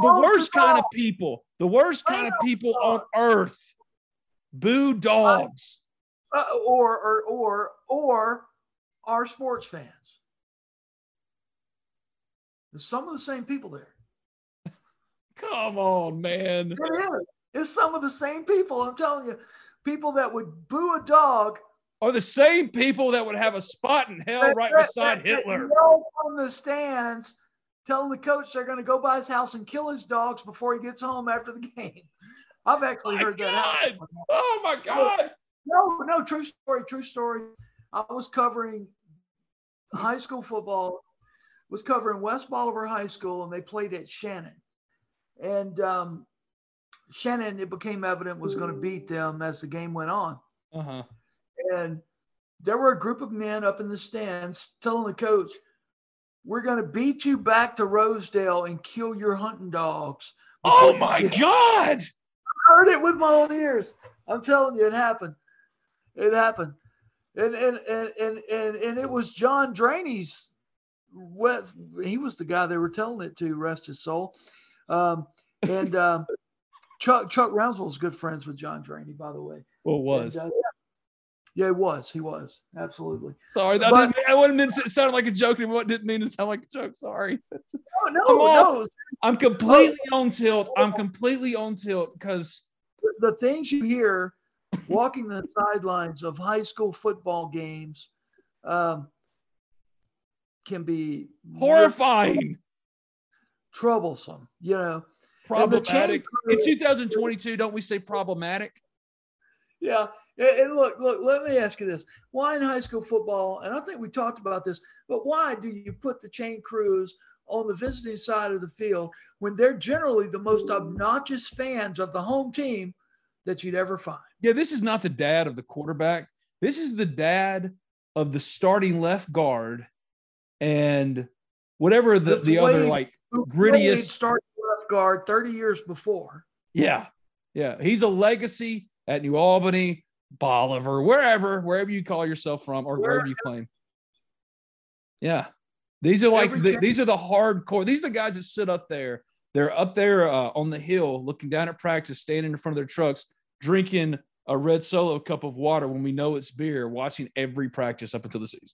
the worst kind of people, the worst kind of people on earth, boo dogs. Uh, or, or, or, or our sports fans. There's some of the same people there. [laughs] Come on, man. It is. It's some of the same people. I'm telling you, people that would boo a dog are the same people that would have a spot in hell right beside Hitler. Yell from the stands, telling the coach they're going to go by his house and kill his dogs before he gets home after the [laughs] game. I've actually My heard that. Happen. Oh my God. No, no, true story, true story. I was covering high school football, was covering West Bolivar High School, and they played at Shannon. And um, Shannon, it became evident, was going to beat them as the game went on. Uh huh. And there were a group of men up in the stands telling the coach, We're going to beat you back to Rosedale and kill your hunting dogs. Oh my God. Heard it with my own ears. I'm telling you, it happened. It happened. And and and and and, and it was John Draney's what he was the guy they were telling it to, rest his soul. Um, and um, Chuck Chuck Rounsell's good friends with John Draney, by the way. Well, was. And, uh, yeah, he was. He was. Absolutely. Sorry, that but- I wouldn't mean it sounded like a joke anymore. It didn't mean to sound like a joke. Sorry. No, no, I'm off. no. I'm completely on tilt. I'm completely on tilt because the things you hear walking the [laughs] sidelines of high school football games um, can be horrifying, troublesome. You know, And the problematic. In 2022, don't we say problematic? yeah. And look, look. Let me ask you this: Why in high school football? And I think we talked about this, but why do you put the chain crews on the visiting side of the field when they're generally the most obnoxious fans of the home team that you'd ever find? Yeah, this is not the dad of the quarterback. This is the dad of the starting left guard and whatever the, The the other like Grittiest- starting left guard 30 years before. Yeah. Yeah. He's a legacy at New Albany, Bolivar, wherever, wherever you call yourself from or wherever you claim. Yeah. These are like the, these are the hardcore. These are the guys that sit up there. They're up there uh, on the hill looking down at practice, standing in front of their trucks, drinking a red solo cup of water when we know it's beer, watching every practice up until the season.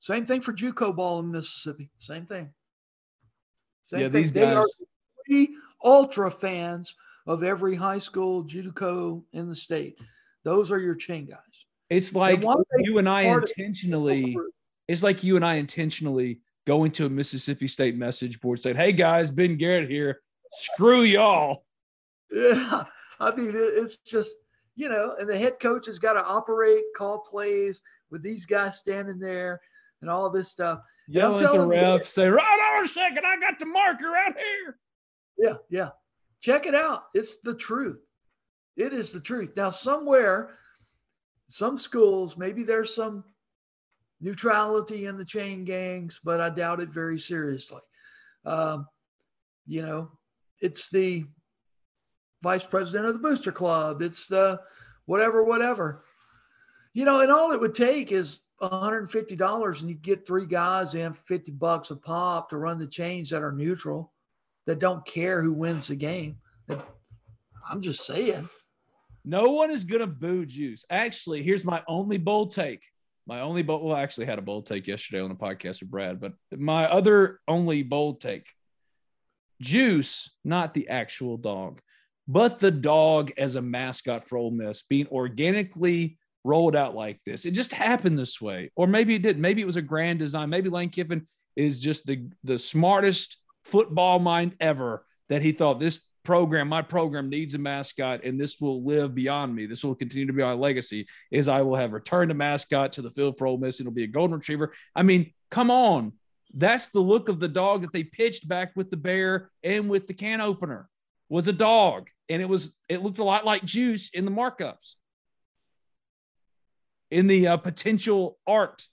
Same thing for JUCO ball in Mississippi. Same thing. Same Yeah, thing. these They are guys- three ultra fans of every high school JUCO in the state. Those are your chain guys. It's like you and I intentionally it's like you and I intentionally going to a Mississippi State message board saying, Hey guys, Ben Garrett here. Screw y'all. Yeah, I mean it's just you know, and the head coach has got to operate, call plays with these guys standing there, and all this stuff. Yelling at the you, ref, say, Right on a second, I got the marker right here. Yeah, yeah. Check it out. It's the truth. It is the truth. Now, somewhere, some schools, maybe there's some neutrality in the chain gangs, but I doubt it very seriously. Um, you know, it's the vice president of the booster club. It's the whatever, whatever. You know, and all it would take is $150 and you get three guys in 50 bucks a pop to run the chains that are neutral that don't care who wins the game. I'm just saying. No one is gonna boo Juice. Actually, here's my only bold take. My only bold well, I actually had a bold take yesterday on a podcast with Brad, but my other only bold take. Juice, not the actual dog, but the dog as a mascot for Ole Miss being organically rolled out like this. It just happened this way. Or maybe it didn't. Maybe it was a grand design. Maybe Lane Kiffin is just the, the smartest football mind ever that he thought this program, my program needs a mascot, and this will live beyond me. This will continue to be my legacy. Is I will have returned a mascot to the field for Ole Miss. and It'll be a golden retriever. I mean, come on, that's the look of the dog that they pitched back with the bear and with the can opener was a dog, and it was it looked a lot like Juice in the markups, in the uh, potential art.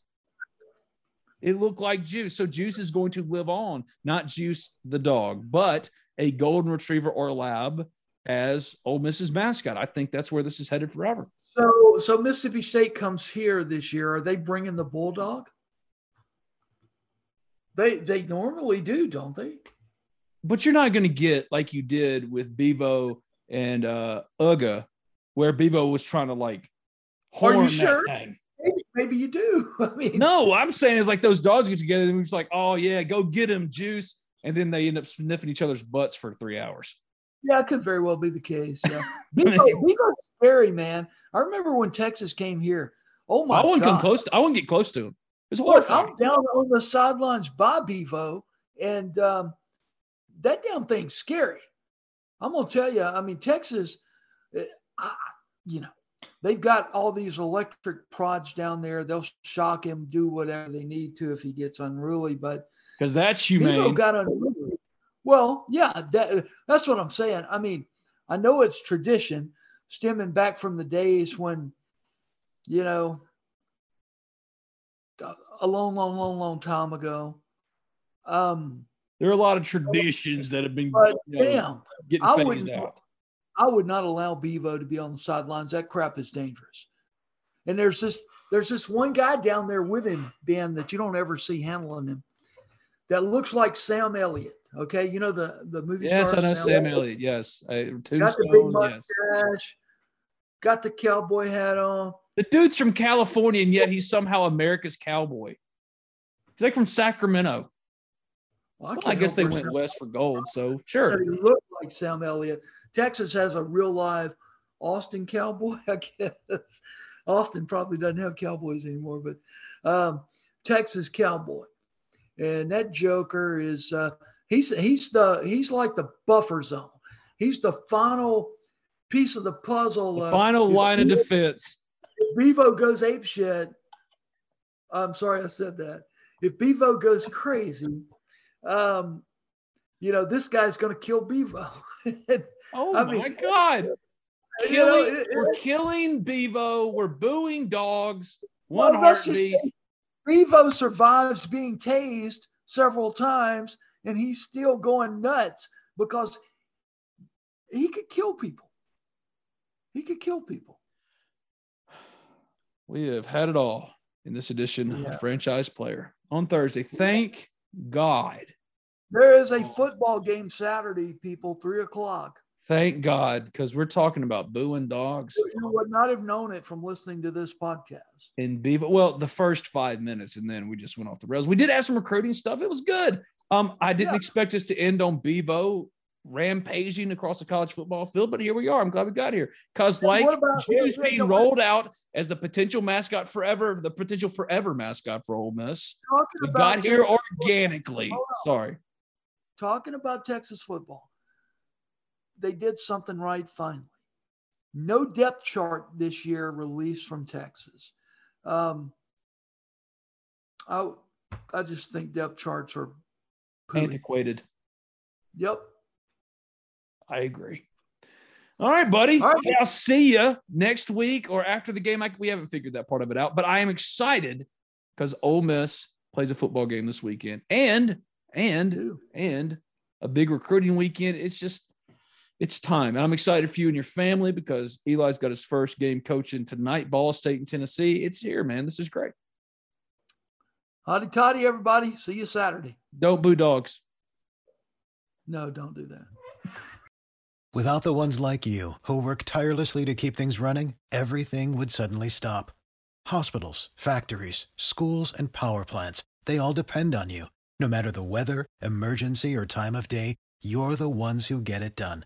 It looked like Juice. So Juice is going to live on, not Juice the dog, but a golden retriever or a lab as Ole Miss's mascot. I think that's where this is headed forever. So, so Mississippi State comes here this year. Are they bringing the bulldog? They they normally do, don't they? But you're not going to get like you did with Bevo and uh Uga, where Bevo was trying to like Are you sure? Maybe, maybe you do. [laughs] I mean, No, I'm saying it's like those dogs get together and we're just like, oh yeah, go get him, juice. And then they end up sniffing each other's butts for three hours. Yeah, it could very well be the case. Yeah. [laughs] Bevo, Bevo's scary, man. I remember when Texas came here, Oh my I wouldn't God. come close. To, I wouldn't get close to him. It's horrifying. I'm down on the sidelines by Bevo, and um, that damn thing's scary. I'm gonna tell you. I mean, Texas, uh, I, you know, they've got all these electric prods down there. They'll shock him, do whatever they need to if he gets unruly. But Because that's Bevo humane. got unruly. Well, yeah, that, that's what I'm saying. I mean, I know it's tradition stemming back from the days when, you know, a long, long, long, long time ago. Um, there are a lot of traditions that have been but you know, damn, getting I phased out. I would not allow Bevo to be on the sidelines. That crap is dangerous. And there's this there's this one guy down there with him, Ben, that you don't ever see handling him. That looks like Sam Elliott. Okay, you know the the movie. Yes, I know Sam Elliott. Yes, uh, Got the big Tombstone. Yes, mustache. Got the cowboy hat on. the dude's from California, and yet he's somehow America's cowboy. He's like from Sacramento. Well, Well, I guess they went say west for gold, so sure. He looked like Sam Elliott. Texas has a real live Austin cowboy, [laughs] I guess. Austin probably doesn't have cowboys anymore, but um, Texas cowboy, and that Joker is uh, he's he's the he's like the buffer zone. He's the final piece of the puzzle. The of- final line of defense. if Bevo goes ape shit, I'm sorry I said that. If Bevo goes crazy, um, you know, this guy's going to kill Bevo. [laughs] Oh I my mean, God! you know, Killing, it- we're killing Bevo. We're booing dogs. One Well, just Bevo survives being tased several times, and he's still going nuts because he could kill people. He could kill people. We have had it all in this edition Yeah. of Franchise Player on Thursday. Thank God. There is a football game Saturday, people, three o'clock. Thank God, because we're talking about booing dogs You would not have known it from listening to this podcast. in Bevo. Well, the first five minutes, and then we just went off the rails. We did have some recruiting stuff. It was good. Um, I didn't Yeah. expect us to end on Bevo rampaging across the college football field, but here we are. I'm glad we got here. Because like Juice being rolled out as the potential mascot forever, the potential forever mascot for Ole Miss. We got here organically. Sorry. talking about Texas football, they did something right finally. No depth chart this year released from Texas. Um, I I just think depth charts are pooey. Antiquated. Yep. I agree. All right, buddy. All right. I'll see you next week or after the game. I, we haven't figured that part of it out, but I am excited because Ole Miss plays a football game this weekend, and and and a big recruiting weekend. It's just it's time, and I'm excited for you and your family because Eli's got his first game coaching tonight. Ball State in Tennessee. It's here, man. This is great. Hotty toddy, everybody. See you Saturday. Don't boo dogs. No, don't do that. Without the ones like you, who work tirelessly to keep things running, everything would suddenly stop. Hospitals, factories, schools, and power plants, they all depend on you. No matter the weather, emergency, or time of day, you're the ones who get it done.